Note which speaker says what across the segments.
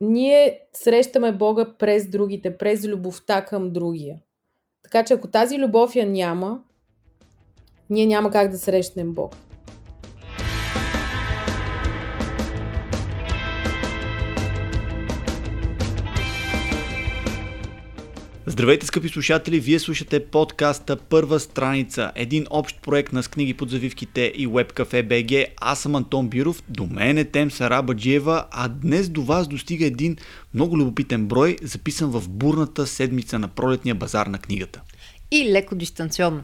Speaker 1: ние срещаме Бога през другите, през любовта към другия. Така че ако тази любов я няма, ние няма как да срещнем Бог.
Speaker 2: Здравейте, скъпи слушатели! Вие слушате подкаста Първа страница, един общ проект на с книги под завивките и Webcafe BG. Аз съм Антон Биров, до мен е Тем Сарабаджиева, а днес до вас достига един много любопитен брой, записан в бурната седмица на пролетния базар на книгата.
Speaker 3: И леко дистанционно.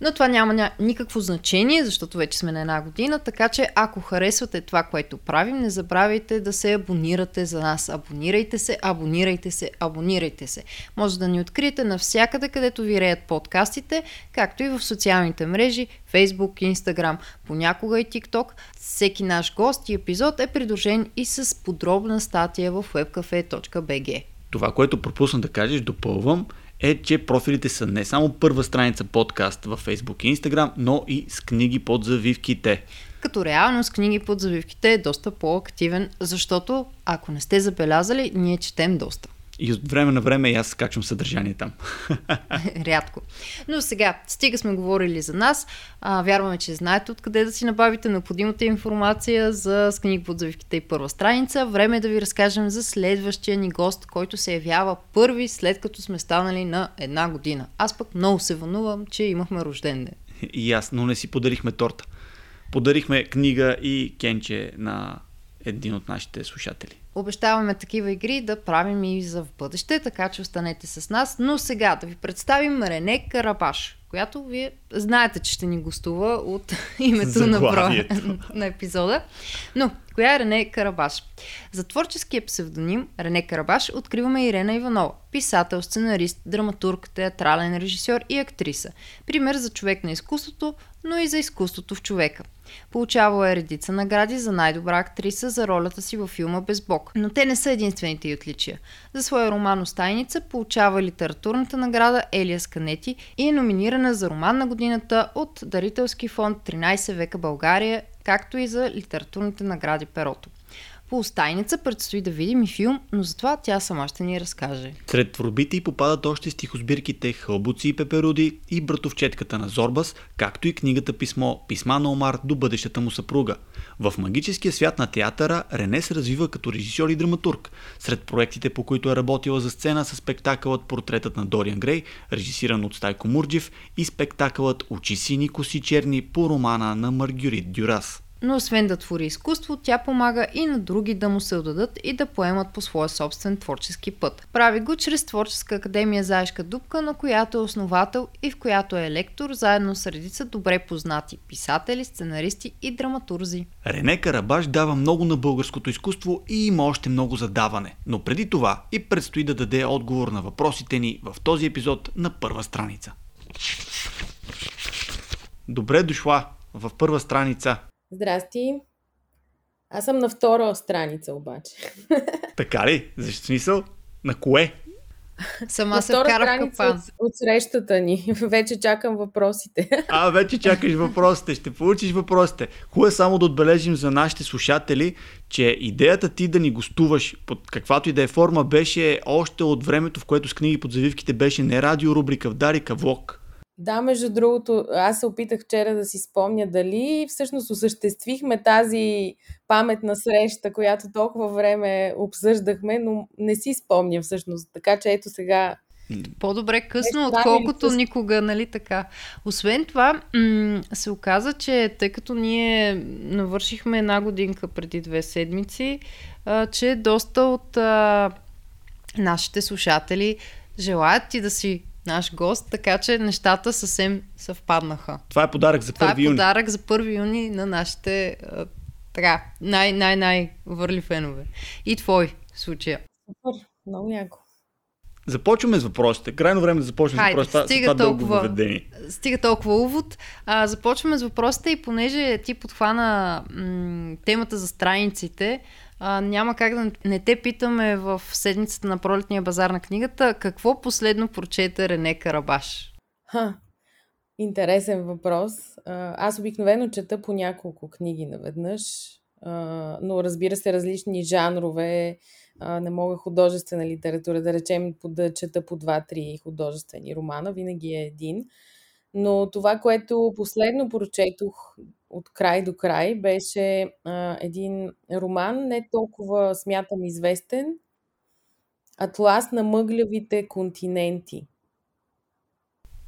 Speaker 3: Но това няма ня... никакво значение, защото вече сме на една година, така че ако харесвате това, което правим, не забравяйте да се абонирате за нас. Абонирайте се, абонирайте се, абонирайте се. Може да ни откриете навсякъде, където ви реят подкастите, както и в социалните мрежи, Facebook, Instagram, понякога и TikTok. Всеки наш гост и епизод е придружен и с подробна статия в webcafe.bg.
Speaker 2: Това, което пропусна да кажеш, допълвам, е, че профилите са не само първа страница подкаст във Facebook и Instagram, но и с книги под завивките.
Speaker 3: Като реално с книги под завивките е доста по-активен, защото ако не сте забелязали, ние четем доста.
Speaker 2: И от време на време и аз качвам съдържание там.
Speaker 3: Рядко. Но сега, стига сме говорили за нас. А, вярваме, че знаете откъде да си набавите необходимата информация за с книг под завивките и първа страница. Време е да ви разкажем за следващия ни гост, който се явява първи след като сме станали на една година. Аз пък много се вълнувам, че имахме рожден ден.
Speaker 2: И аз, но не си подарихме торта. Подарихме книга и кенче на един от нашите слушатели.
Speaker 3: Обещаваме такива игри да правим и за в бъдеще, така че останете с нас. Но сега да ви представим Рене Карабаш, която вие знаете, че ще ни гостува от името на, броя, на епизода. Но, коя е Рене Карабаш? За творческия псевдоним Рене Карабаш откриваме Ирена Иванова. Писател, сценарист, драматург, театрален режисьор и актриса. Пример за човек на изкуството, но и за изкуството в човека. Получавала е редица награди за най-добра актриса за ролята си във филма Без Бог. Но те не са единствените й отличия. За своя роман Остайница получава литературната награда Елия Сканети и е номинирана за роман на годината от Дарителски фонд 13 века България, както и за литературните награди Перото. По Остайница предстои да видим и филм, но затова тя сама ще ни разкаже.
Speaker 2: Сред творбите й попадат още стихосбирките Хълбуци и пеперуди и братовчетката на Зорбас, както и книгата Писмо Писма на Омар до бъдещата му съпруга. В магическия свят на театъра Рене се развива като режисьор и драматург. Сред проектите, по които е работила за сцена са спектакълът Портретът на Дориан Грей, режисиран от Стайко Мурджев и спектакълът Очи сини, коси черни по романа на Маргюрит Дюрас.
Speaker 3: Но освен да твори изкуство, тя помага и на други да му се отдадат и да поемат по своя собствен творчески път. Прави го чрез Творческа академия Заешка дупка, на която е основател и в която е лектор, заедно с редица добре познати писатели, сценаристи и драматурзи.
Speaker 2: Рене Карабаш дава много на българското изкуство и има още много задаване. Но преди това и предстои да даде отговор на въпросите ни в този епизод на първа страница. Добре дошла в първа страница.
Speaker 1: Здрасти. Аз съм на втора страница обаче.
Speaker 2: Така ли? Защо смисъл? На кое?
Speaker 3: Сама на се вкара
Speaker 1: капан. От, от срещата ни. Вече чакам въпросите.
Speaker 2: А, вече чакаш въпросите. Ще получиш въпросите. Хубаво е само да отбележим за нашите слушатели, че идеята ти да ни гостуваш под каквато и да е форма беше още от времето, в което с книги под завивките беше не радиорубрика в Дарика Влог.
Speaker 1: Да, между другото, аз се опитах вчера да си спомня дали всъщност осъществихме тази паметна среща, която толкова време обсъждахме, но не си спомня всъщност. Така че ето сега
Speaker 3: по-добре късно, отколкото никога, нали така. Освен това, м- се оказа, че тъй като ние навършихме една годинка преди две седмици, а, че доста от а, нашите слушатели желаят ти да си наш гост, така че нещата съвсем съвпаднаха.
Speaker 2: Това е подарък за 1 юни.
Speaker 3: Това е подарък за 1 юни на нашите така, най-най-най върли фенове. И твой случая.
Speaker 1: Супер, много яко.
Speaker 2: Започваме с въпросите. Крайно време да започнем
Speaker 3: Хайде,
Speaker 2: с въпросите.
Speaker 3: Стига, това толкова, стига толкова увод. А, започваме с въпросите и понеже ти подхвана м- темата за страниците, а, няма как да не те питаме в седмицата на пролетния базар на книгата какво последно прочете Рене Карабаш?
Speaker 1: Ха, интересен въпрос. Аз обикновено чета по няколко книги наведнъж. но разбира се, различни жанрове. Не мога художествена литература, да речем, да чета по два-три художествени романа, винаги е един. Но това, което последно прочетох от край до край, беше а, един роман, не толкова смятам известен, Атлас на мъглявите континенти.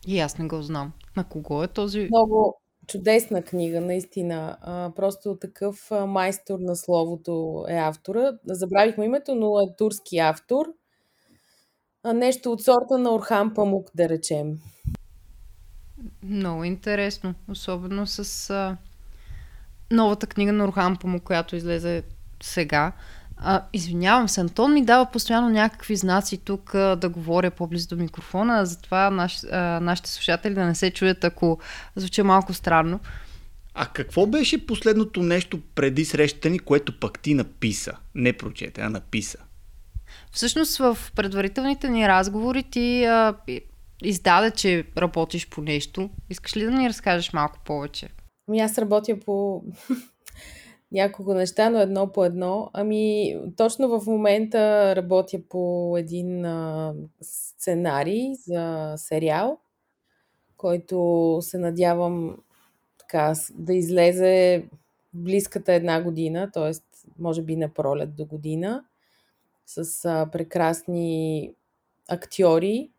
Speaker 3: И аз не го знам. На кого е този?
Speaker 1: Много чудесна книга, наистина. А, просто такъв майстор на словото е автора. Забравихме името, но е турски автор. А, нещо от сорта на Орхан Памук, да речем.
Speaker 3: Много интересно. Особено с а, новата книга на Орхан Памук, която излезе сега. А, извинявам се, Антон ми дава постоянно някакви знаци тук а, да говоря по-близо до микрофона, затова наш, а, нашите слушатели да не се чуят, ако звучи малко странно.
Speaker 2: А какво беше последното нещо преди срещата ни, което пък ти написа? Не прочете, а написа.
Speaker 3: Всъщност в предварителните ни разговори ти а, издаде, че работиш по нещо. Искаш ли да ни разкажеш малко повече?
Speaker 1: Ами аз работя по няколко неща, но едно по едно. Ами, точно в момента работя по един а, сценарий за сериал, който се надявам така, да излезе близката една година, т.е. може би на пролет до година, с а, прекрасни актьори.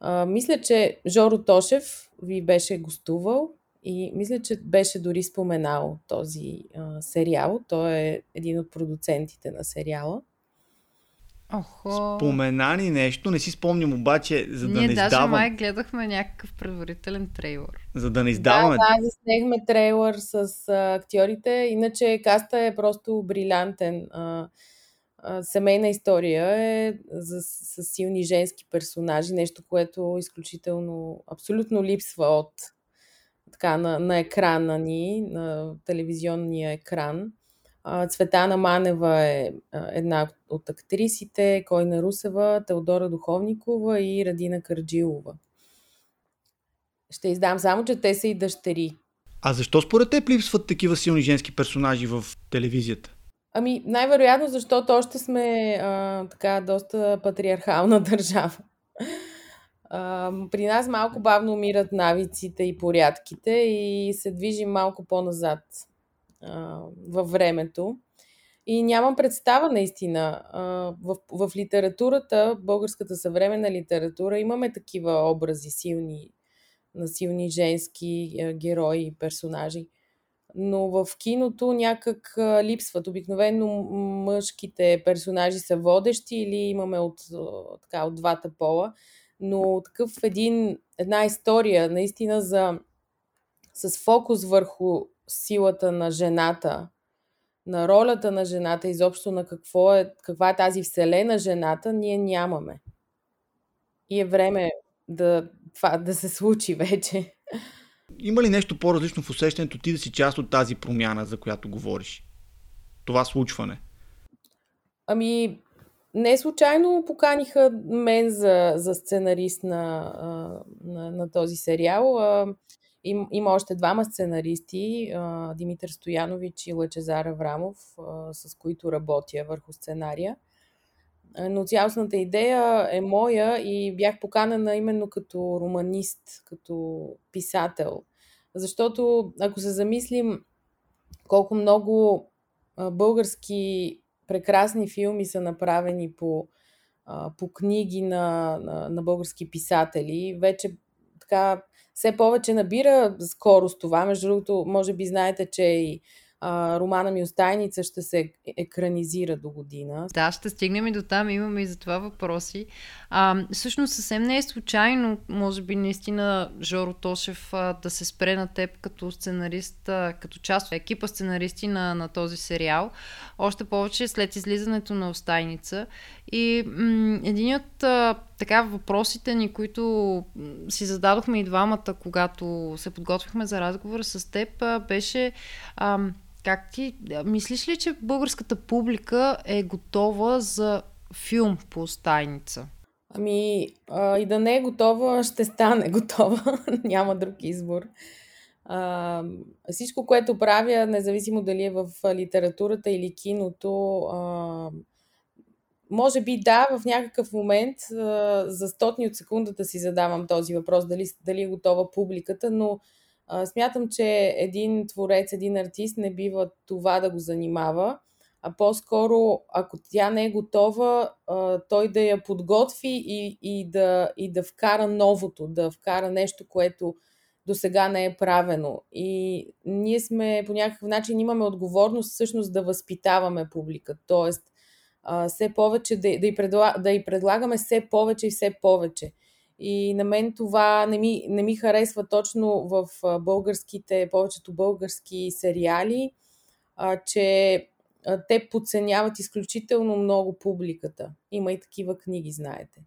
Speaker 1: А, мисля, че Жоро Тошев ви беше гостувал и мисля, че беше дори споменал този а, сериал. Той е един от продуцентите на сериала.
Speaker 3: Охо.
Speaker 2: Споменани нещо, не си спомням обаче, за да
Speaker 3: Ние
Speaker 2: не
Speaker 3: даже
Speaker 2: издавам...
Speaker 3: май гледахме някакъв предварителен трейлър.
Speaker 2: За да не издаваме...
Speaker 1: Да, да, заснехме трейлър с а, актьорите. Иначе каста е просто брилянтен. А, а, семейна история е за, с силни женски персонажи. Нещо, което изключително, абсолютно липсва от така, на, на екрана ни, на телевизионния екран. Цветана Манева е една от актрисите, Койна Русева, Теодора Духовникова и Радина Карджилова. Ще издам само, че те са и дъщери.
Speaker 2: А защо според теб липсват такива силни женски персонажи в телевизията?
Speaker 1: Ами, най-вероятно, защото още сме а, така доста патриархална държава. При нас малко бавно умират навиците и порядките и се движим малко по-назад а, във времето. И нямам представа наистина. А, в, в литературата, българската съвременна литература, имаме такива образи силни, на силни женски а, герои и персонажи. Но в киното някак липсват. Обикновено мъжките персонажи са водещи или имаме от, така, от двата пола но такъв един, една история наистина за с фокус върху силата на жената, на ролята на жената, изобщо на какво е, каква е тази вселена жената, ние нямаме. И е време да, това да се случи вече.
Speaker 2: Има ли нещо по-различно в усещането ти да си част от тази промяна, за която говориш? Това случване?
Speaker 1: Ами, не случайно поканиха мен за, за сценарист на, на, на този сериал. Им, има още двама сценаристи, Димитър Стоянович и Лъчезар Аврамов, с които работя върху сценария. Но цялостната идея е моя и бях поканена именно като романист, като писател. Защото ако се замислим колко много български прекрасни филми са направени по, по книги на, на, на български писатели. Вече така все повече набира скорост това. Между другото, може би знаете, че и а, романа ми Остайница ще се екранизира до година.
Speaker 3: Да, ще стигнем и до там, имаме и за това въпроси. А, всъщност съвсем не е случайно, може би наистина Жоро Тошев а, да се спре на теб като сценарист, а, като част от екипа сценаристи на, на този сериал. Още повече след излизането на Остайница. И м- един от а, така въпросите ни, които си зададохме и двамата, когато се подготвихме за разговора с теб, а, беше а, как ти, мислиш ли, че българската публика е готова за филм по стайница?
Speaker 1: Ами, а, и да не е готова, ще стане готова. Няма друг избор. А, всичко, което правя, независимо дали е в литературата или киното, а, може би да, в някакъв момент а, за стотни от секундата си задавам този въпрос, дали, дали е готова публиката, но а, смятам, че един творец, един артист не бива това да го занимава, а по-скоро, ако тя не е готова, той да я подготви и, и, да, и да вкара новото, да вкара нещо, което до сега не е правено. И ние сме по някакъв начин имаме отговорност всъщност да възпитаваме публика. А, все повече да, да, й предла, да й предлагаме все повече и все повече. И на мен това не ми, не ми харесва точно в българските, повечето български сериали, а, че те подценяват изключително много публиката. Има и такива книги, знаете.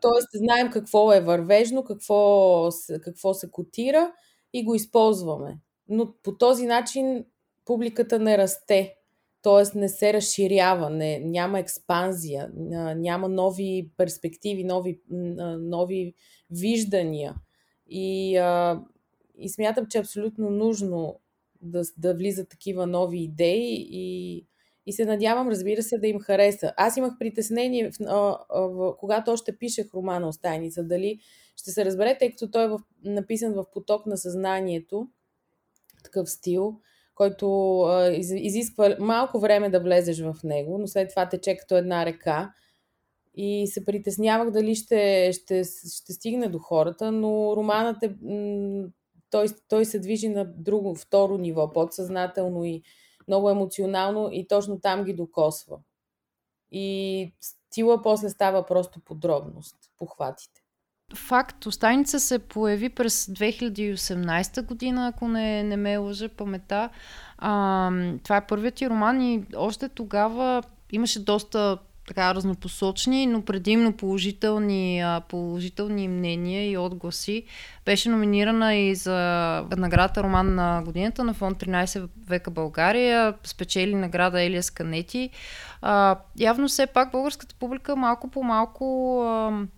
Speaker 1: Тоест, знаем какво е вървежно, какво, какво се котира и го използваме. Но по този начин публиката не расте, т.е. не се разширява, не, няма експанзия, няма нови перспективи, нови, нови виждания. И, и смятам, че е абсолютно нужно да, да влизат такива нови идеи и и се надявам, разбира се, да им хареса. Аз имах притеснение, в, а, в, когато още пишех романа Остайница, дали ще се разбере, тъй като той е в, написан в поток на съзнанието, такъв стил, който а, из, изисква малко време да влезеш в него, но след това тече като една река. И се притеснявах дали ще, ще, ще стигне до хората, но романът е. Той, той се движи на друго, второ ниво, подсъзнателно и много емоционално и точно там ги докосва. И стила после става просто подробност, похватите.
Speaker 3: Факт, Остайница се появи през 2018 година, ако не, не ме лъжа памета. А, това е първият ти роман и още тогава имаше доста така разнопосочни, но предимно положителни, положителни мнения и отгласи. Беше номинирана и за наградата Роман на годината на фонд 13 века България, спечели награда Елия Сканети. А, явно все пак българската публика малко по малко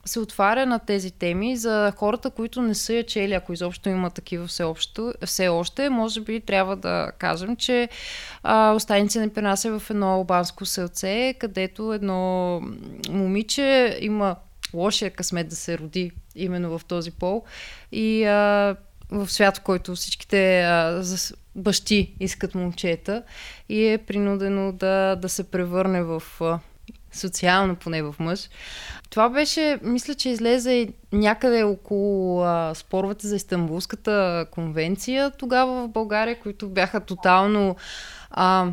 Speaker 3: се отваря на тези теми за хората, които не са я чели, ако изобщо има такива все, общо, все още. Може би трябва да кажем, че а, Остайници не принася в едно албанско селце, където едно момиче има лошия късмет да се роди именно в този пол и а, в свят, в който всичките а, бащи искат момчета и е принудено да, да се превърне в а, социално поне в мъж. Това беше, мисля, че излезе някъде около а, споровете за Истанбулската конвенция тогава в България, които бяха тотално а,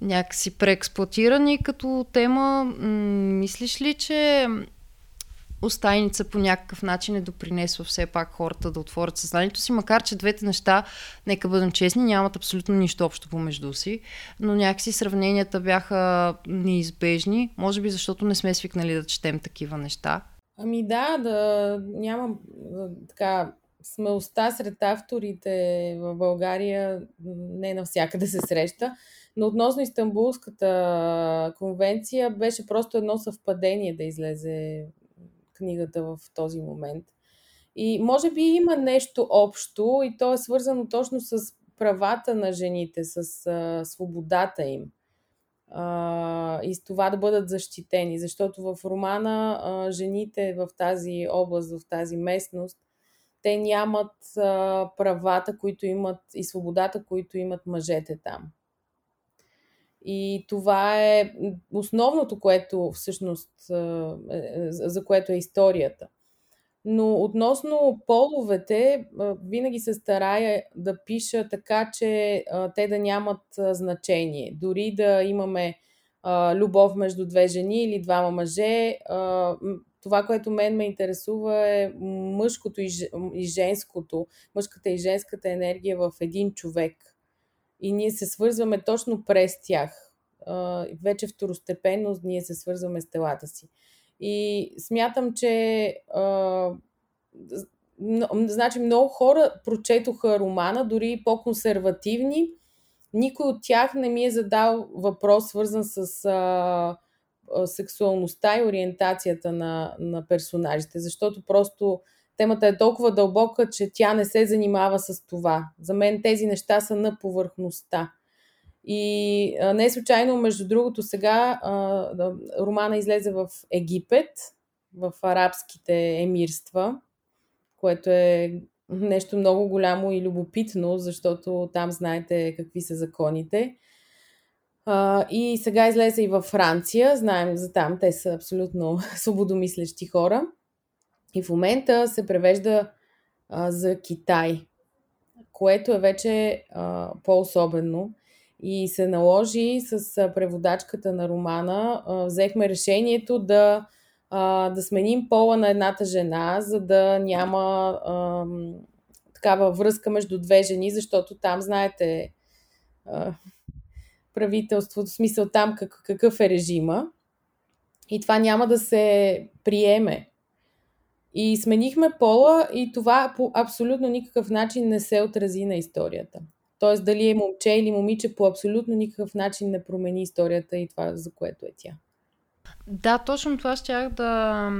Speaker 3: някакси преексплуатирани като тема. М- мислиш ли, че Остайница по някакъв начин е допринесла все пак хората да отворят съзнанието си, макар че двете неща, нека бъдем честни, нямат абсолютно нищо общо помежду си, но някакси сравненията бяха неизбежни, може би защото не сме свикнали да четем такива неща.
Speaker 1: Ами да, да нямам така смелостта сред авторите в България не навсякъде се среща, но относно Истанбулската конвенция беше просто едно съвпадение да излезе книгата в този момент. И може би има нещо общо и то е свързано точно с правата на жените, с а, свободата им а, и с това да бъдат защитени. Защото в романа а, жените в тази област, в тази местност, те нямат а, правата, които имат и свободата, които имат мъжете там. И това е основното, което всъщност, е, е, за което е историята. Но относно половете, винаги се старая да пиша така, че те да нямат значение. Дори да имаме любов между две жени или двама мъже, това, което мен ме интересува е мъжкото и женското, мъжката и женската енергия в един човек – и ние се свързваме точно през тях. Вече второстепенно ние се свързваме с телата си. И смятам, че значи много хора прочетоха романа, дори по-консервативни. Никой от тях не ми е задал въпрос, свързан с а, сексуалността и ориентацията на, на персонажите, защото просто темата е толкова дълбока, че тя не се занимава с това. За мен тези неща са на повърхността. И не случайно, между другото, сега романа излезе в Египет, в арабските емирства, което е нещо много голямо и любопитно, защото там знаете какви са законите. И сега излезе и във Франция, знаем за там, те са абсолютно свободомислещи хора. И в момента се превежда а, за Китай, което е вече а, по-особено. И се наложи с преводачката на романа, а, взехме решението да, да сменим пола на едната жена, за да няма а, такава връзка между две жени, защото там, знаете, а, правителството, в смисъл там как, какъв е режима. И това няма да се приеме. И сменихме пола и това по абсолютно никакъв начин не се отрази на историята. Тоест дали е момче или момиче по абсолютно никакъв начин не промени историята и това за което е тя.
Speaker 3: Да, точно това щях да,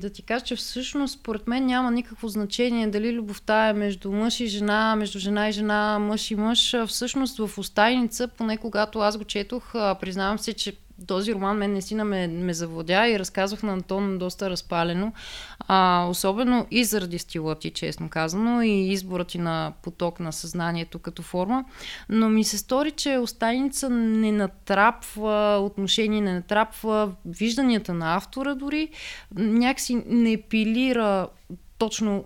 Speaker 3: да ти кажа, че всъщност според мен няма никакво значение дали любовта е между мъж и жена, между жена и жена, мъж и мъж. Всъщност в Остайница, поне когато аз го четох, признавам се, че този роман мен наистина ме, ме завладя и разказвах на Антон доста разпалено. А, особено и заради стила ти, честно казано, и изборът ти на поток на съзнанието като форма. Но ми се стори, че Остайница не натрапва отношение, не натрапва вижданията на автора дори. Някакси не пилира точно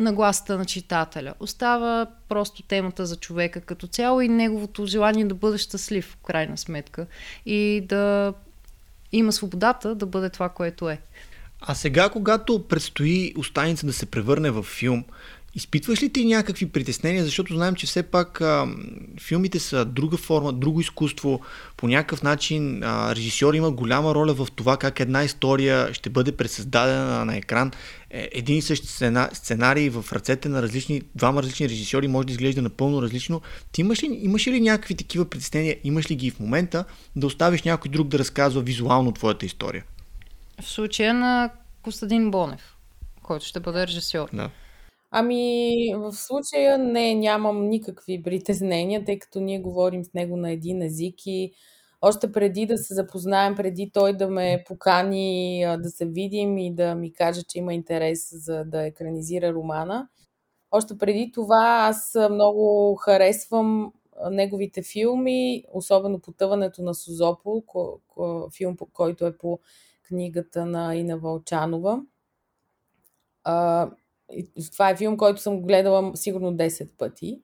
Speaker 3: нагласата на читателя. Остава просто темата за човека като цяло и неговото желание да бъде щастлив, в крайна сметка. И да има свободата да бъде това, което е.
Speaker 2: А сега, когато предстои Останица да се превърне в филм, Изпитваш ли ти някакви притеснения, защото знаем, че все пак а, филмите са друга форма, друго изкуство. По някакъв начин а, режисьор има голяма роля в това как една история ще бъде пресъздадена на екран. Е, един и същ сценарий в ръцете на различни, двама различни режисьори може да изглежда напълно различно. Ти имаш ли, имаш ли някакви такива притеснения, имаш ли ги в момента да оставиш някой друг да разказва визуално твоята история?
Speaker 3: В случая на Костадин Бонев, който ще бъде режисьор.
Speaker 2: Да.
Speaker 1: Ами, в случая не, нямам никакви притеснения, тъй като ние говорим с него на един език и още преди да се запознаем, преди той да ме покани да се видим и да ми каже, че има интерес за да екранизира романа, още преди това аз много харесвам неговите филми, особено Потъването на Созопол, филм, който е по книгата на Ина Вълчанова. Това е филм, който съм гледала сигурно 10 пъти.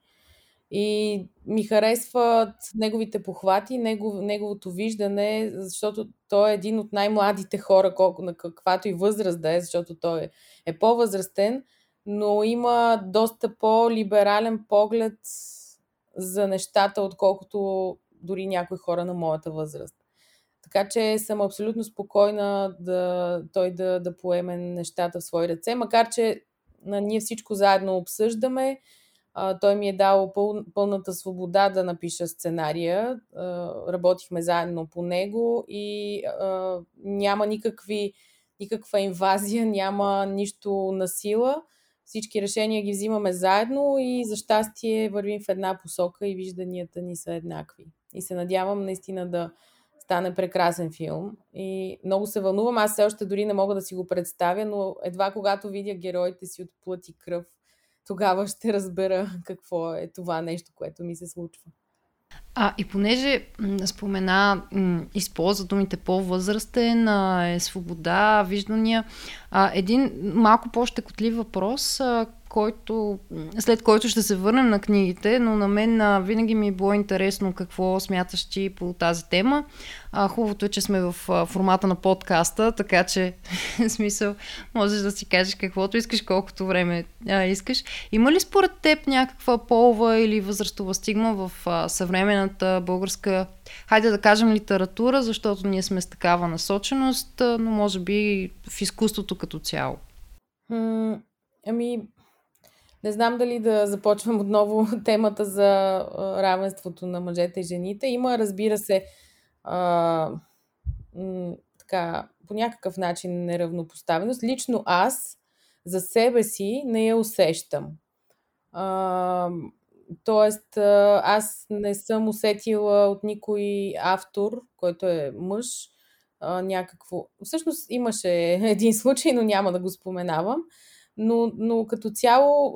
Speaker 1: И ми харесват неговите похвати, негов, неговото виждане, защото той е един от най-младите хора, колко, на каквато и възраст да е, защото той е, по-възрастен, но има доста по-либерален поглед за нещата, отколкото дори някои хора на моята възраст. Така че съм абсолютно спокойна да той да, да поеме нещата в свои ръце, макар че ние всичко заедно обсъждаме. А, той ми е дал пъл, пълната свобода да напиша сценария. А, работихме заедно по него и а, няма никакви, никаква инвазия, няма нищо на сила. Всички решения ги взимаме заедно и за щастие вървим в една посока и вижданията ни са еднакви. И се надявам наистина да, стане прекрасен филм. И много се вълнувам. Аз все още дори не мога да си го представя, но едва когато видя героите си от плът и кръв, тогава ще разбера какво е това нещо, което ми се случва.
Speaker 3: А, и понеже спомена, използва думите по-възрастен, е свобода, виждания, а, един малко по-щекотлив въпрос, а, който, след който ще се върнем на книгите, но на мен а, винаги ми е било интересно какво смяташ ти по тази тема. А, хубавото е, че сме в а, формата на подкаста, така че, смисъл, можеш да си кажеш каквото искаш, колкото време а, искаш. Има ли според теб някаква полова или възрастова стигма в а, съвременната българска, хайде да кажем литература, защото ние сме с такава насоченост, а, но може би в изкуството като цяло?
Speaker 1: ами, не знам дали да започвам отново темата за равенството на мъжете и жените. Има, разбира се, а, м- така, по някакъв начин неравнопоставеност. Лично аз за себе си не я усещам. А, тоест, аз не съм усетила от никой автор, който е мъж, а, някакво... Всъщност имаше един случай, но няма да го споменавам. Но, но като цяло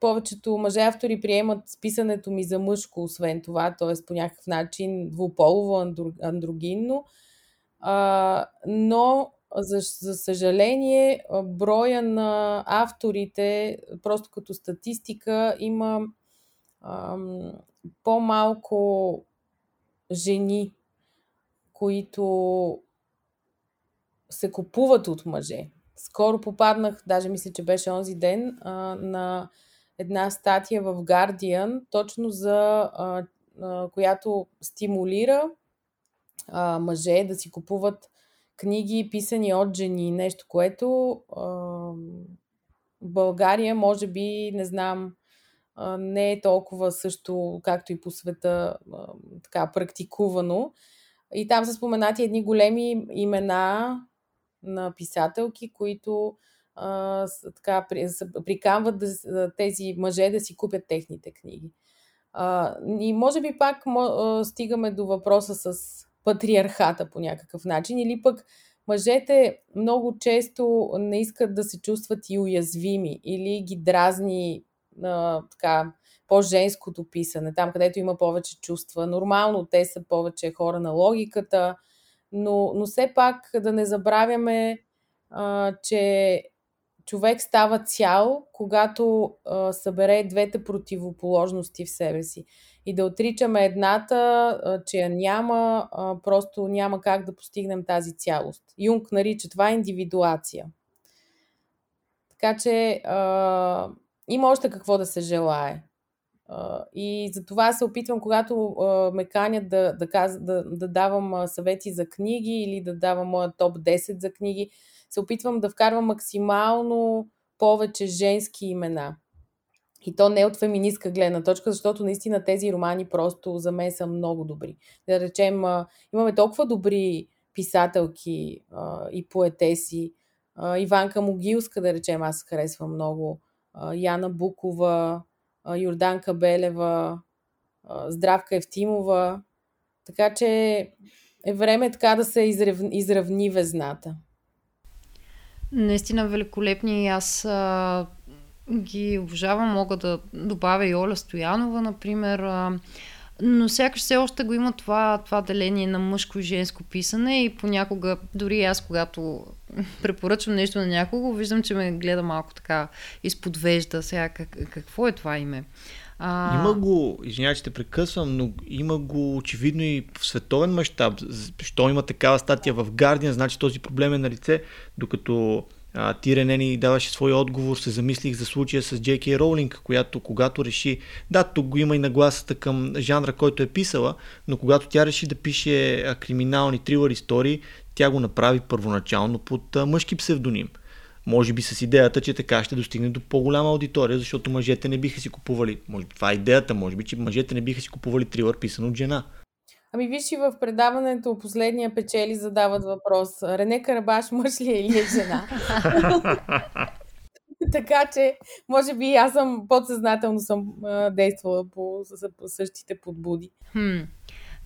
Speaker 1: повечето мъже автори приемат списането ми за мъжко, освен това, т.е. по някакъв начин двуполово, андрогинно. Но, за, за съжаление, броя на авторите, просто като статистика, има по-малко жени, които се купуват от мъже. Скоро попаднах, даже мисля, че беше онзи ден, а, на една статия в Guardian, точно за а, а, която стимулира а, мъже да си купуват книги, писани от жени. Нещо, което а, България, може би, не знам, а, не е толкова също, както и по света, а, така практикувано. И там са споменати едни големи имена на писателки, които а, така, при, приканват да, тези мъже да си купят техните книги. А, и може би пак стигаме до въпроса с патриархата по някакъв начин, или пък мъжете много често не искат да се чувстват и уязвими, или ги дразни а, така, по-женското писане, там където има повече чувства. Нормално те са повече хора на логиката, но, но все пак да не забравяме, а, че човек става цял, когато а, събере двете противоположности в себе си. И да отричаме едната, а, че я няма, а, просто няма как да постигнем тази цялост. Юнг нарича това индивидуация. Така че а, има още какво да се желае. И за това се опитвам, когато ме канят да, да, каз, да, да давам съвети за книги или да давам моя топ 10 за книги, се опитвам да вкарвам максимално повече женски имена. И то не от феминистка гледна точка, защото наистина тези романи просто за мен са много добри. Да речем, имаме толкова добри писателки и поетеси. Иванка Могилска, да речем, аз харесвам много. Яна Букова, Йорданка Белева, Здравка Евтимова. Така че е време така да се изравни, везната.
Speaker 3: Наистина великолепни аз а, ги обожавам. Мога да добавя и Оля Стоянова, например. А, но сякаш все още го има това, това деление на мъжко и женско писане и понякога, дори аз когато препоръчвам нещо на някого, виждам, че ме гледа малко така изподвежда. Сега как, какво е това име?
Speaker 2: А... Има го, извинявай, че те прекъсвам, но има го очевидно и в световен мащаб. Що има такава статия в Guardian, значи този проблем е на лице, докато а, ти, Рене, ни даваше свой отговор, се замислих за случая с Джеки Роулинг, която когато реши, да, тук го има и нагласата към жанра, който е писала, но когато тя реши да пише криминални трилър истории, тя го направи първоначално под а, мъжки псевдоним. Може би с идеята, че така ще достигне до по-голяма аудитория, защото мъжете не биха си купували. Може би това е идеята, може би, че мъжете не биха си купували трилър писан от жена.
Speaker 1: Ами виж и в предаването последния печели задават въпрос. Рене Карабаш мъж ли е или е жена? така че, може би аз съм подсъзнателно съм а, действала по, по същите подбуди.
Speaker 3: Хм.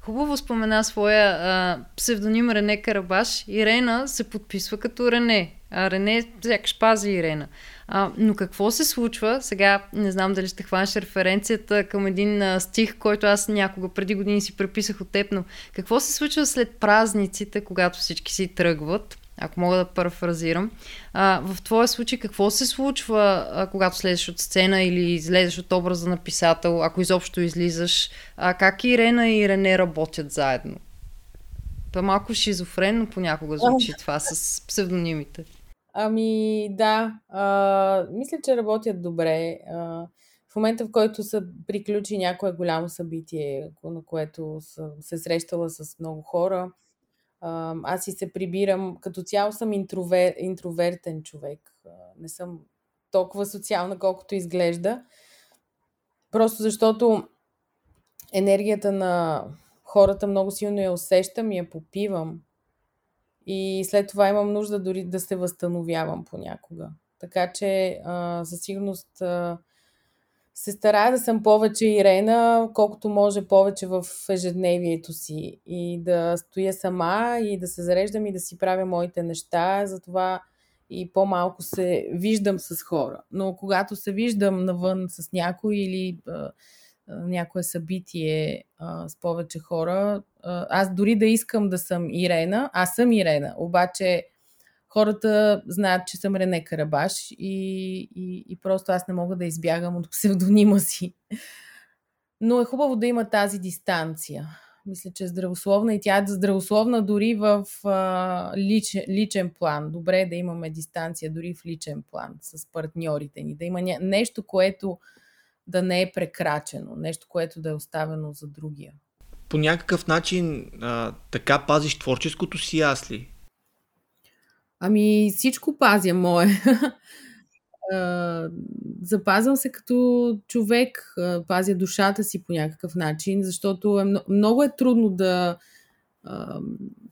Speaker 3: Хубаво спомена своя а, псевдоним Рене Карабаш. Ирена се подписва като Рене. А Рене сякаш пази Ирена. А, но какво се случва? Сега не знам дали ще хванеш референцията към един а, стих, който аз някога преди години си преписах от теб, но какво се случва след празниците, когато всички си тръгват? ако мога да парафразирам. А, в твоя случай какво се случва, а, когато слезеш от сцена или излезеш от образа на писател, ако изобщо излизаш? А, как Ирена и Рене работят заедно? Е малко шизофренно понякога звучи това с псевдонимите.
Speaker 1: Ами да, а, мисля, че работят добре. А, в момента, в който се приключи някое голямо събитие, на което съм се срещала с много хора, аз си се прибирам, като цяло съм интровер, интровертен човек. Не съм толкова социална, колкото изглежда. Просто защото енергията на хората много силно я усещам и я попивам. И след това имам нужда дори да се възстановявам понякога. Така че а, със сигурност а, се старая да съм повече Ирена, колкото може повече в ежедневието си. И да стоя сама и да се зареждам и да си правя моите неща. Затова и по-малко се виждам с хора. Но когато се виждам навън с някой или а, някое събитие а, с повече хора, аз дори да искам да съм Ирена, аз съм Ирена, обаче хората знаят, че съм Рене Карабаш и, и, и просто аз не мога да избягам от псевдонима си. Но е хубаво да има тази дистанция. Мисля, че е здравословна и тя е здравословна дори в а, личен, личен план. Добре е да имаме дистанция дори в личен план с партньорите ни. Да има нещо, което да не е прекрачено, нещо, което да е оставено за другия.
Speaker 2: По някакъв начин а, така пазиш творческото си аз ли?
Speaker 1: Ами всичко пазя мое. запазвам се като човек, пазя душата си по някакъв начин, защото е, много е трудно да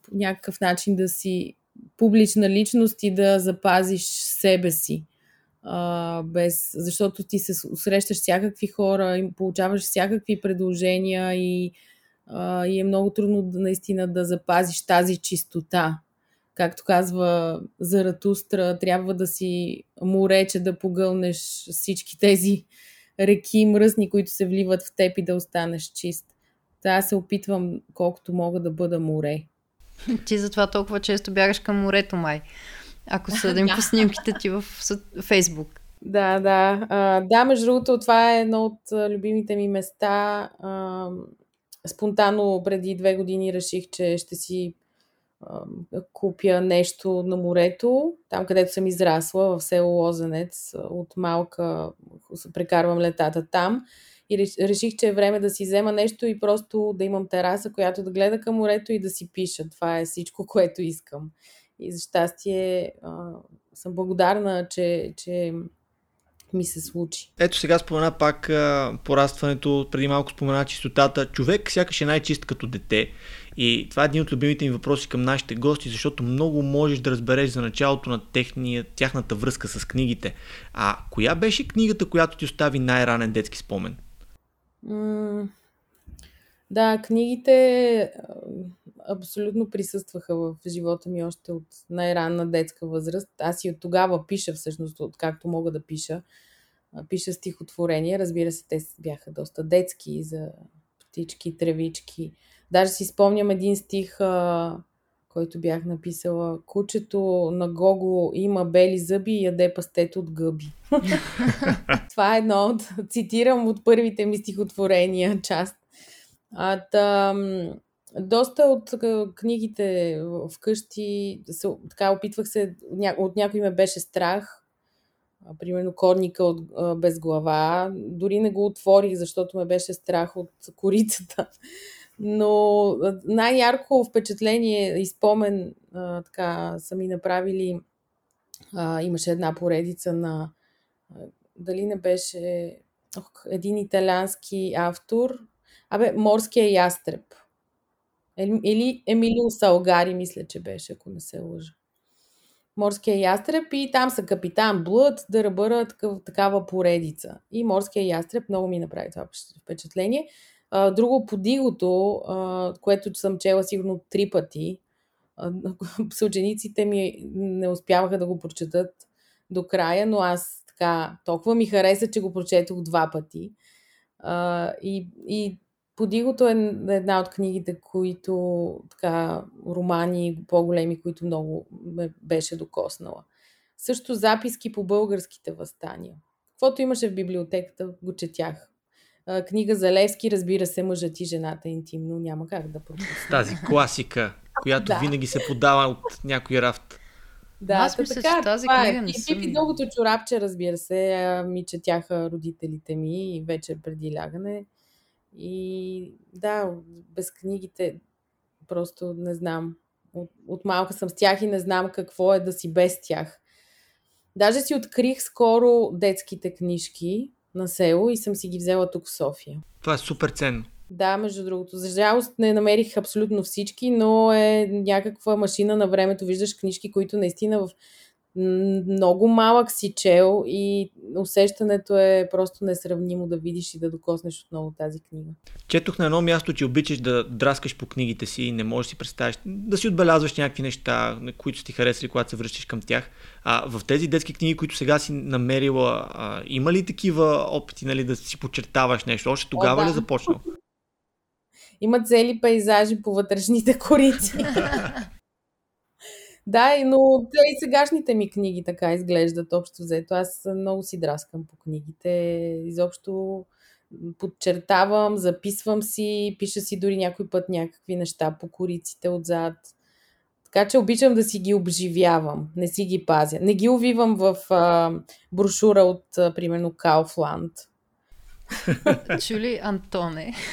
Speaker 1: по някакъв начин да си публична личност и да запазиш себе си. Без, защото ти се срещаш всякакви хора получаваш всякакви предложения и, а, и е много трудно наистина да запазиш тази чистота както казва Заратустра, трябва да си морече да погълнеш всички тези реки мръсни, които се вливат в теб и да останеш чист. Та аз се опитвам колкото мога да бъда море.
Speaker 3: Ти затова толкова често бягаш към морето, май. Ако съдим по снимките ти в Фейсбук.
Speaker 1: Да, да. А, да, между другото, това е едно от любимите ми места. А, спонтанно преди две години реших, че ще си купя нещо на морето, там където съм израсла, в село Лозенец. От малка прекарвам летата там. И реших, че е време да си взема нещо и просто да имам тераса, която да гледа към морето и да си пиша. Това е всичко, което искам. И за щастие съм благодарна, че, че ми се случи.
Speaker 2: Ето сега спомена пак а, порастването, преди малко спомена чистотата. Човек сякаш е най-чист като дете. И това е един от любимите ми въпроси към нашите гости, защото много можеш да разбереш за началото на техния, тяхната връзка с книгите. А коя беше книгата, която ти остави най-ранен детски спомен?
Speaker 1: Mm, да, книгите абсолютно присъстваха в живота ми още от най-ранна детска възраст. Аз и от тогава пиша всъщност, откакто мога да пиша. Пиша стихотворения. Разбира се, те бяха доста детски за птички, тревички. Даже си спомням един стих, който бях написала. Кучето на Гого има бели зъби и яде пастет от гъби. Това е едно от, цитирам от първите ми стихотворения част. А, тъм, доста от книгите вкъщи, се, така опитвах се, от някой ме беше страх, примерно Корника от без глава. Дори не го отворих, защото ме беше страх от корицата. Но най-ярко впечатление и спомен а, така са ми направили. А, имаше една поредица на. А, дали не беше ох, един италиански автор. Абе, Морския ястреб. Или Емилио Салгари, мисля, че беше, ако не се лъжа. Морския ястреб и там са капитан Блъд, да ръбъра такъв, такава поредица. И Морския ястреб много ми направи това впечатление. Друго подигото, което съм чела сигурно три пъти, съучениците ми не успяваха да го прочетат до края, но аз така толкова ми хареса, че го прочетох два пъти. И, и Подигото е една от книгите, които така, романи по-големи, които много ме беше докоснала. Също записки по българските възстания. Каквото имаше в библиотеката, го четях. Книга за Левски, разбира се, мъжът и жената интимно, няма как да пропусна.
Speaker 2: Тази класика, която да. винаги се подава от някой рафт.
Speaker 1: Да, Аз мисля, така, че тази е. книга не съм... И дългото чорапче, разбира се, ми четяха родителите ми и вечер преди лягане. И да, без книгите просто не знам. От, от малка съм с тях и не знам какво е да си без тях. Даже си открих скоро детските книжки на село и съм си ги взела тук в София.
Speaker 2: Това е супер ценно.
Speaker 1: Да, между другото. За жалост не намерих абсолютно всички, но е някаква машина на времето. Виждаш книжки, които наистина в много малък си чел и усещането е просто несравнимо да видиш и да докоснеш отново тази книга.
Speaker 2: Четох на едно място, че обичаш да драскаш по книгите си и не можеш да си представиш, да си отбелязваш някакви неща, които си ти харесали, когато се връщаш към тях. А в тези детски книги, които сега си намерила, а, има ли такива опити нали, да си подчертаваш нещо? Още тогава О, да. ли започнал?
Speaker 1: Има цели пейзажи по вътрешните корици. Да, но те и сегашните ми книги така изглеждат общо взето. Аз много си драскам по книгите. Изобщо подчертавам, записвам си, пиша си дори някой път някакви неща по кориците отзад. Така че обичам да си ги обживявам, не си ги пазя. Не ги увивам в а, брошура от, а, примерно, Кауфланд.
Speaker 3: Чули Антоне?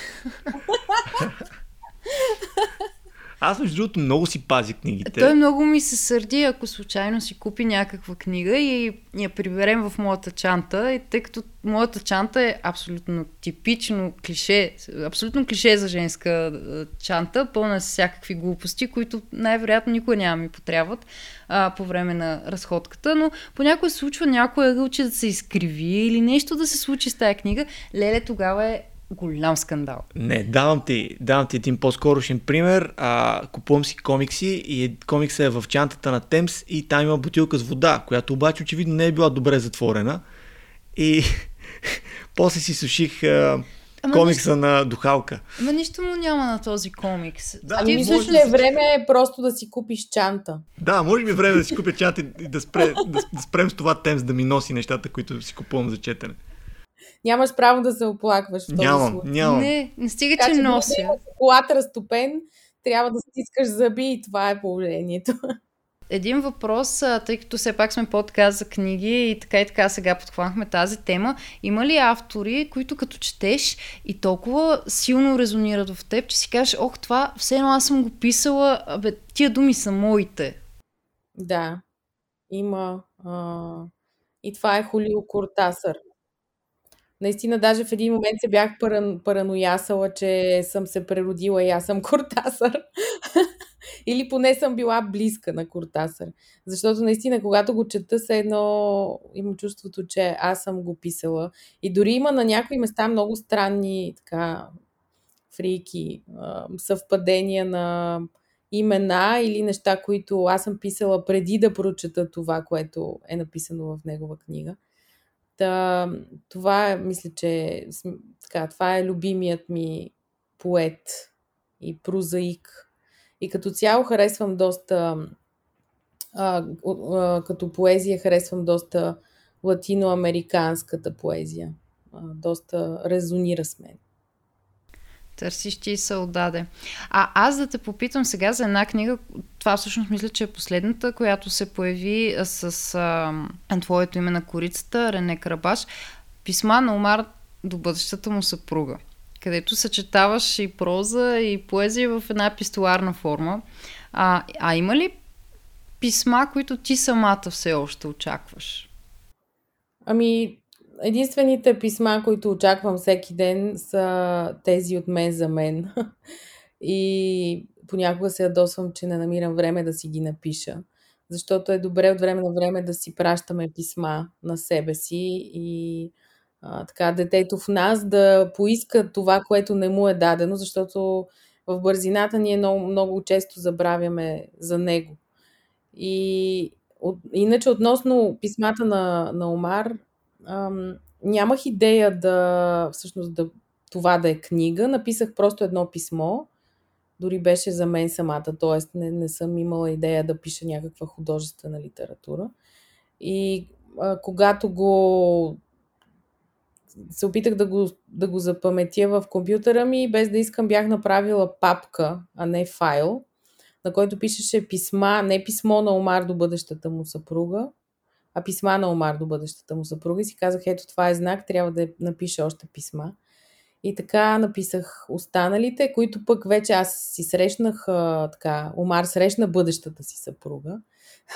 Speaker 2: Аз, между другото, много си пази книгите.
Speaker 3: Той много ми се сърди, ако случайно си купи някаква книга и я приберем в моята чанта, и тъй като моята чанта е абсолютно типично клише, абсолютно клише за женска чанта, пълна с всякакви глупости, които най-вероятно никога няма ми потребват а, по време на разходката, но понякога се случва някоя ъгълче да се изкриви или нещо да се случи с тази книга. Леле тогава е голям скандал.
Speaker 2: Не, давам ти, давам ти един по-скорошен пример. А, купувам си комикси и комикса е в чантата на Темс и там има бутилка с вода, която обаче очевидно не е била добре затворена. И после си суших а, Ама комикса нищо... на Духалка.
Speaker 3: Ама нищо му няма на този комикс.
Speaker 1: Да, ами мисля, че е време е просто да си купиш чанта.
Speaker 2: Да, може би е време да си купя чанта и да, спре, да, да спрем с това темс да ми носи нещата, които си купувам за четене
Speaker 1: нямаш право да се оплакваш в този
Speaker 2: нямам,
Speaker 1: случай.
Speaker 2: Нямам.
Speaker 3: Не, не стига, така, че нося.
Speaker 1: Колата разтопен, трябва да стискаш зъби и това е положението.
Speaker 3: Един въпрос, тъй като все пак сме подкаст за книги и така и така сега подхванахме тази тема. Има ли автори, които като четеш и толкова силно резонират в теб, че си кажеш, ох, това все едно аз съм го писала, бе, тия думи са моите.
Speaker 1: Да, има. А... И това е Холио Кортасър. Наистина, даже в един момент се бях паран, параноясала, че съм се преродила и аз съм Кортасър. Или поне съм била близка на Кортасър. Защото наистина, когато го чета, се едно имам чувството, че аз съм го писала. И дори има на някои места много странни така фрики, съвпадения на имена или неща, които аз съм писала преди да прочета това, което е написано в негова книга. Та, това е, мисля, че така, това е любимият ми поет и прозаик. И като цяло харесвам доста, а, а, като поезия харесвам доста латиноамериканската поезия. А, доста резонира с мен.
Speaker 3: Търсиш ти се отдаде. А аз да те попитам сега за една книга, това всъщност мисля, че е последната, която се появи с а, твоето име на корицата, Рене Карабаш, писма на Омар до бъдещата му съпруга, където съчетаваш и проза, и поезия в една епистоларна форма. А, а има ли писма, които ти самата все още очакваш?
Speaker 1: Ами, единствените писма, които очаквам всеки ден, са тези от мен за мен. И понякога се ядосвам, че не намирам време да си ги напиша. Защото е добре от време на време да си пращаме писма на себе си и а, така детето в нас да поиска това, което не му е дадено, защото в бързината ние много, много често забравяме за него. И от, иначе относно писмата на, на Омар, ам, нямах идея да всъщност да, това да е книга. Написах просто едно писмо. Дори беше за мен самата, т.е. Не, не съм имала идея да пиша някаква художествена литература. И а, когато го се опитах да го, да го запаметя в компютъра ми, без да искам бях направила папка, а не файл, на който пишеше писма, не писмо на Омар до бъдещата му съпруга, а писма на Омар до бъдещата му съпруга и си казах, ето това е знак, трябва да напиша още писма. И така написах останалите, които пък вече аз си срещнах, а, така, Омар срещна бъдещата си съпруга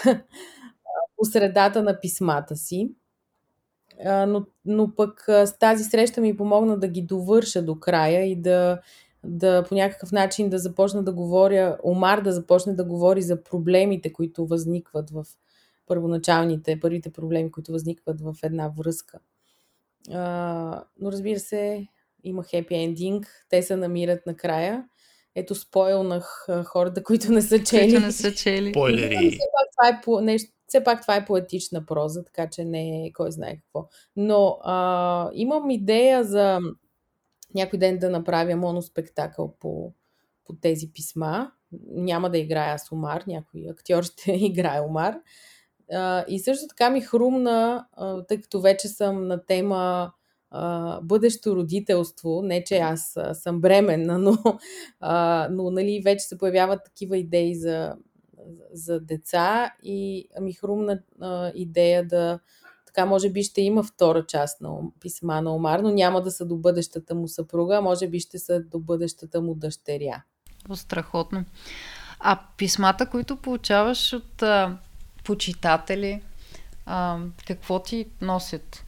Speaker 1: по средата на писмата си. А, но, но пък с тази среща ми помогна да ги довърша до края и да, да по някакъв начин да започна да говоря, Омар да започне да говори за проблемите, които възникват в първоначалните, първите проблеми, които възникват в една връзка. А, но разбира се, има хепи ендинг, те се намират накрая. Ето, спойлнах хората, които не са чели.
Speaker 3: Които не са чели.
Speaker 2: Спойлери.
Speaker 1: Все пак това е по, нещо, все пак това е поетична проза, така че не е кой знае какво. Но а, имам идея за някой ден да направя моноспектакъл по, по тези писма. Няма да играя с Омар, някой актьор ще играе Омар. И също така ми хрумна, тъй като вече съм на тема бъдещо родителство, не че аз съм бременна, но, но нали, вече се появяват такива идеи за, за деца и ми хрумна идея да така може би ще има втора част на писма на Омар, но няма да са до бъдещата му съпруга, а може би ще са до бъдещата му дъщеря.
Speaker 3: Страхотно. А писмата, които получаваш от почитатели, а, какво ти носят?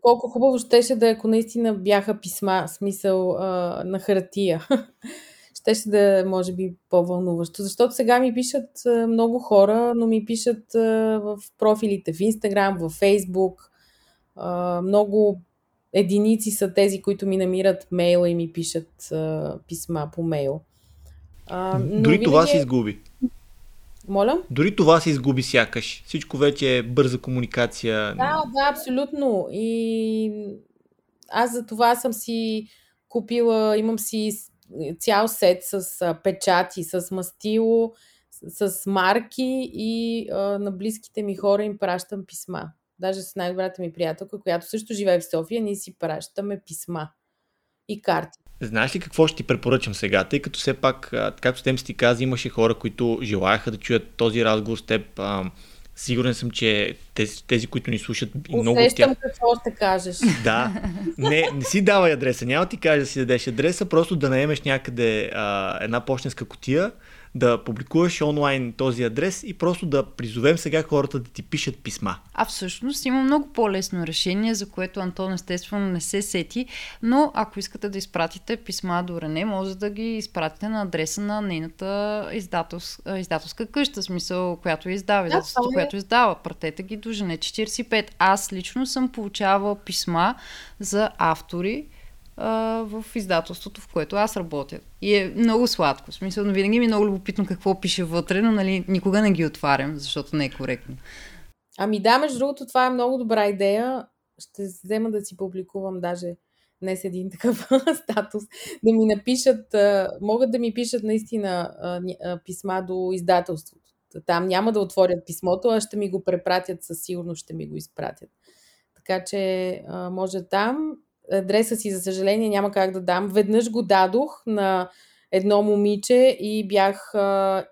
Speaker 1: Колко хубаво щеше да е, ако наистина бяха писма, смисъл а, на хартия. щеше да е, може би, по-вълнуващо. Защото сега ми пишат а, много хора, но ми пишат а, в профилите в Инстаграм, в Фейсбук. А, много единици са тези, които ми намират мейла и ми пишат а, писма по мейл.
Speaker 2: А, но Дори винаги... това се изгуби.
Speaker 1: Моля?
Speaker 2: Дори това се изгуби сякаш. Всичко вече е бърза комуникация.
Speaker 1: Да, да, абсолютно. И аз за това съм си купила, имам си цял сет с печати, с мастило, с марки и а, на близките ми хора им пращам писма. Даже с най-добрата ми приятелка, която също живее в София, ние си пращаме писма и карти.
Speaker 2: Знаеш ли какво ще ти препоръчам сега? Тъй като все пак, както Тем си ти каза, имаше хора, които желаяха да чуят този разговор с теб. А, сигурен съм, че тези, тези които ни слушат
Speaker 1: и много от тях... какво ще кажеш.
Speaker 2: Да. Не, не си давай адреса. Няма ти кажа да си дадеш адреса, просто да наемеш някъде а, една почтенска котия да публикуваш онлайн този адрес и просто да призовем сега хората да ти пишат писма.
Speaker 3: А всъщност има много по-лесно решение, за което Антон естествено не се сети, но ако искате да изпратите писма до Рене, може да ги изпратите на адреса на нейната издателска, издателска къща, смисъл, която издава, издателството, да, е. която издава. Пратете ги до Жене 45. Аз лично съм получавала писма за автори, в издателството, в което аз работя. И е много сладко. В смисъл, но винаги ми е много любопитно какво пише вътре, но нали, никога не ги отварям, защото не е коректно.
Speaker 1: Ами да, между другото, това е много добра идея. Ще взема да си публикувам даже днес един такъв статус, да ми напишат, могат да ми пишат наистина писма до издателството. Там няма да отворят писмото, а ще ми го препратят, със сигурност ще ми го изпратят. Така че може там адреса си, за съжаление, няма как да дам. Веднъж го дадох на едно момиче и бях а,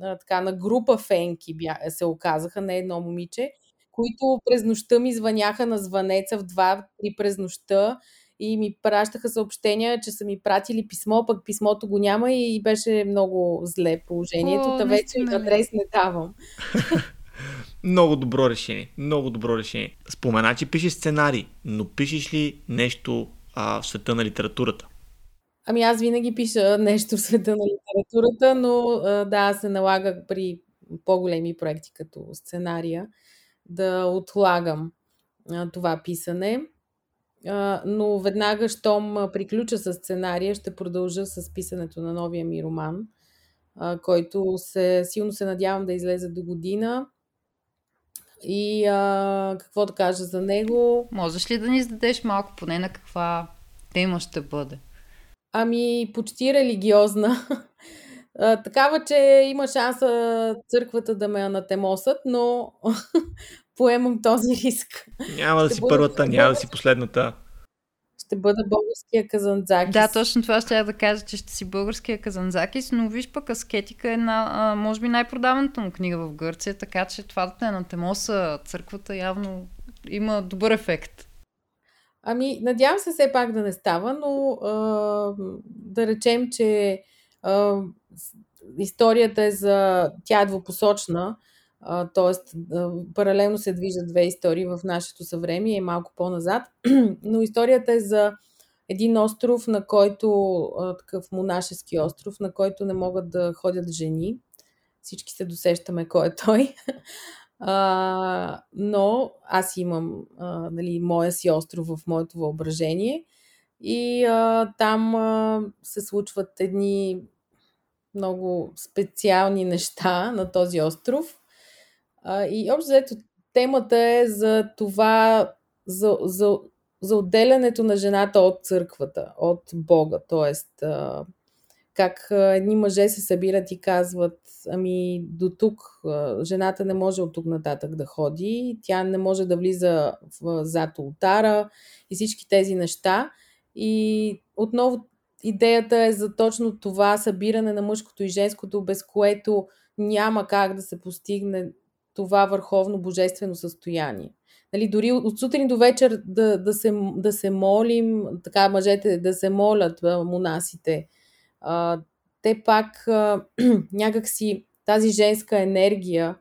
Speaker 1: така на група фенки бях, се оказаха, не едно момиче, които през нощта ми звъняха на звънеца в 2-3 през нощта и ми пращаха съобщения, че са ми пратили писмо, пък писмото го няма и беше много зле положението. Та вече адрес не давам.
Speaker 2: Много добро решение. Много добро решение. Спомена, че пишеш сценарий, но пишеш ли нещо а, в света на литературата?
Speaker 1: Ами аз винаги пиша нещо в света на литературата, но да, се налага при по-големи проекти като сценария да отлагам това писане. Но веднага, щом приключа с сценария, ще продължа с писането на новия ми роман, който се, силно се надявам да излезе до година. И а, какво да кажа за него?
Speaker 3: Можеш ли да ни зададеш малко поне на каква тема ще бъде?
Speaker 1: Ами, почти религиозна. А, такава, че има шанса църквата да ме анатемосат, но поемам този риск.
Speaker 2: Няма да си първата, няма да си последната
Speaker 1: ще бъда българския казанзакис.
Speaker 3: Да, точно това ще я да кажа, че ще си българския казанзакис, но виж пък Аскетика е една, може би най-продаваната му книга в Гърция, така че това да те на Темоса, църквата явно има добър ефект.
Speaker 1: Ами, надявам се все пак да не става, но а, да речем, че а, историята е за... Тя е двупосочна. Тоест, паралелно се движат две истории в нашето съвремие и малко по-назад. Но историята е за един остров, на който, такъв монашески остров, на който не могат да ходят жени. Всички се досещаме кой е той. А, но аз имам а, нали, моя си остров в моето въображение и а, там а, се случват едни много специални неща на този остров. И общо взето темата е за това, за, за, за отделянето на жената от църквата, от Бога. Тоест, а, как едни мъже се събират и казват, ами до тук жената не може от тук нататък да ходи, тя не може да влиза в, зад ултара и всички тези неща. И отново идеята е за точно това събиране на мъжкото и женското, без което няма как да се постигне това върховно божествено състояние. Нали, дори от сутрин до вечер да, да, се, да се молим, така мъжете да се молят, монасите, а, те пак а, някакси тази женска енергия,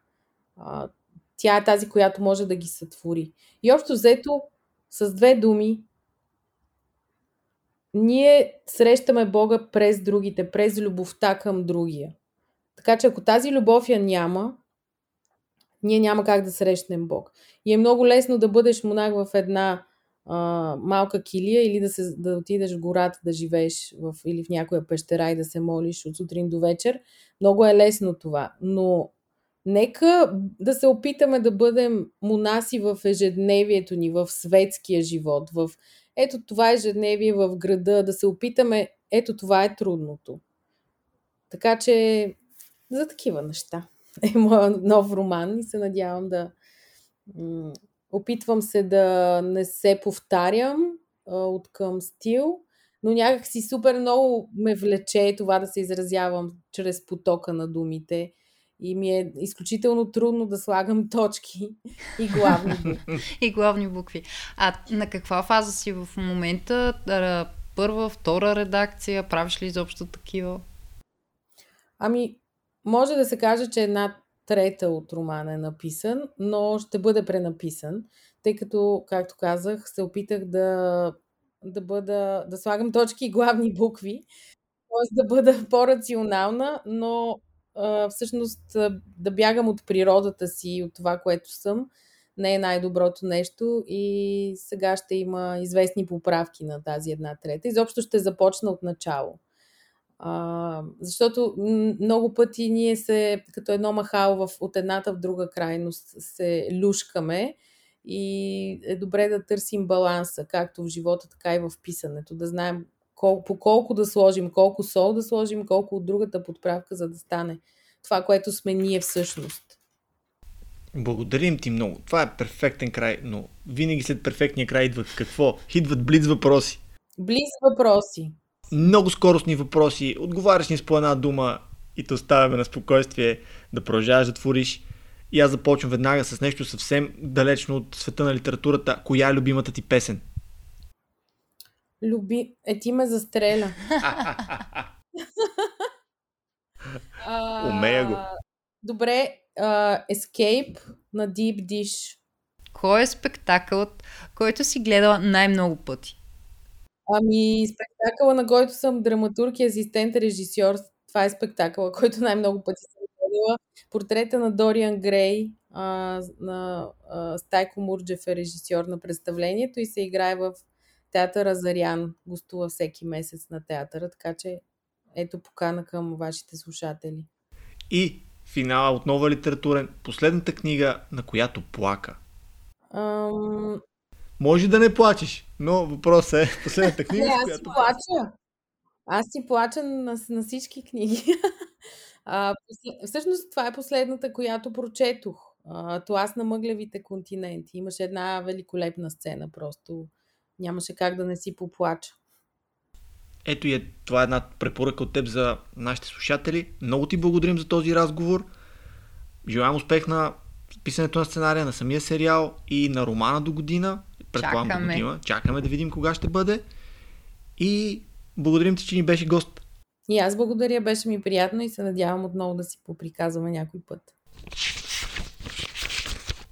Speaker 1: а, тя е тази, която може да ги сътвори. И общо взето, с две думи, ние срещаме Бога през другите, през любовта към другия. Така че ако тази любов я няма, ние няма как да срещнем Бог. И е много лесно да бъдеш монах в една а, малка килия или да, се, да отидеш в гората да живееш в, или в някоя пещера и да се молиш от сутрин до вечер. Много е лесно това. Но нека да се опитаме да бъдем монаси в ежедневието ни, в светския живот, в ето това ежедневие в града, да се опитаме, ето това е трудното. Така че за такива неща е моят нов роман и се надявам да Опитвам се да не се повтарям от към стил, но някак си супер много ме влече това да се изразявам чрез потока на думите. И ми е изключително трудно да слагам точки и главни букви.
Speaker 3: и главни букви. А на каква фаза си в момента? Първа, втора редакция? Правиш ли изобщо такива?
Speaker 1: Ами, може да се каже, че една трета от романа е написан, но ще бъде пренаписан, тъй като, както казах, се опитах да, да, бъда, да слагам точки и главни букви, т.е. да бъда по-рационална, но всъщност да бягам от природата си, от това, което съм, не е най-доброто нещо и сега ще има известни поправки на тази една трета. Изобщо ще започна от начало. А, защото много пъти ние се, като едно махало в, от едната в друга крайност, се люшкаме и е добре да търсим баланса, както в живота, така и в писането, да знаем кол, по колко да сложим, колко сол да сложим, колко от другата подправка, за да стане това, което сме ние всъщност.
Speaker 2: Благодарим ти много. Това е перфектен край, но винаги след перфектния край идват какво? Идват близ въпроси.
Speaker 1: Близ въпроси
Speaker 2: много скоростни въпроси, отговаряш ни с по една дума и те оставяме на спокойствие да продължаваш да твориш. И аз започвам веднага с нещо съвсем далечно от света на литературата. Коя е любимата ти песен?
Speaker 1: Люби... Е, ти ме застреля.
Speaker 2: Умея го.
Speaker 1: Добре, uh, Escape на Deep Dish.
Speaker 3: Кой е спектакълът, който си гледала най-много пъти?
Speaker 1: Ами, спектакъла, на който съм драматург и асистент режисьор, това е спектакъла, който най-много пъти съм гледала. Портрета на Дориан Грей, а, на а, Стайко Мурджев е режисьор на представлението и се играе в театъра Зарян. Гостува всеки месец на театъра, така че ето покана към вашите слушатели.
Speaker 2: И финала отново е литературен. Последната книга, на която плака.
Speaker 1: Ам,
Speaker 2: може да не плачеш, но въпросът е последната книга.
Speaker 1: Не, аз която... си плача. Аз си плача на, на всички книги. а, всъщност това е последната, която прочетох. А, аз на мъглевите континенти. Имаше една великолепна сцена, просто нямаше как да не си поплача.
Speaker 2: Ето и е, това е една препоръка от теб за нашите слушатели. Много ти благодарим за този разговор. Желаем успех на писането на сценария, на самия сериал и на романа до година предполагам Чакаме. година. Чакаме да видим кога ще бъде. И благодарим ти, че ни беше гост.
Speaker 1: И аз благодаря, беше ми приятно и се надявам отново да си поприказваме някой път.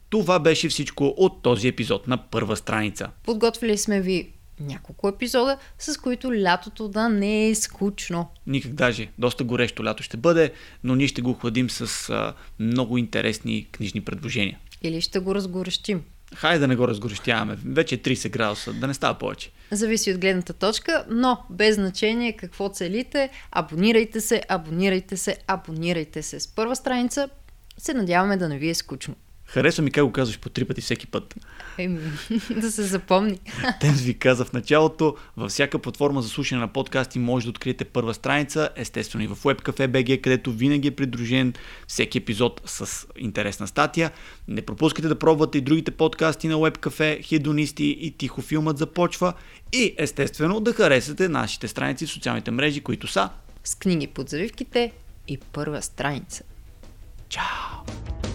Speaker 2: Това беше всичко от този епизод на първа страница.
Speaker 3: Подготвили сме ви няколко епизода, с които лятото да не е скучно.
Speaker 2: Никак даже. Доста горещо лято ще бъде, но ние ще го охладим с а, много интересни книжни предложения.
Speaker 3: Или ще го разгорещим.
Speaker 2: Хайде да не го разгорещяваме. Вече е 30 градуса, да не става повече.
Speaker 3: Зависи от гледната точка, но без значение какво целите, абонирайте се, абонирайте се, абонирайте се. С първа страница се надяваме да не ви е скучно.
Speaker 2: Харесва ми как го казваш по три пъти всеки път.
Speaker 3: Еми, да се запомни.
Speaker 2: Темс ви каза в началото, във всяка платформа за слушане на подкасти може да откриете първа страница, естествено и в WebCafe BG, където винаги е придружен всеки епизод с интересна статия. Не пропускайте да пробвате и другите подкасти на WebCafe, Хедонисти и Тихо филмът започва и естествено да харесате нашите страници в социалните мрежи, които са
Speaker 3: с книги под завивките и първа страница.
Speaker 2: Чао!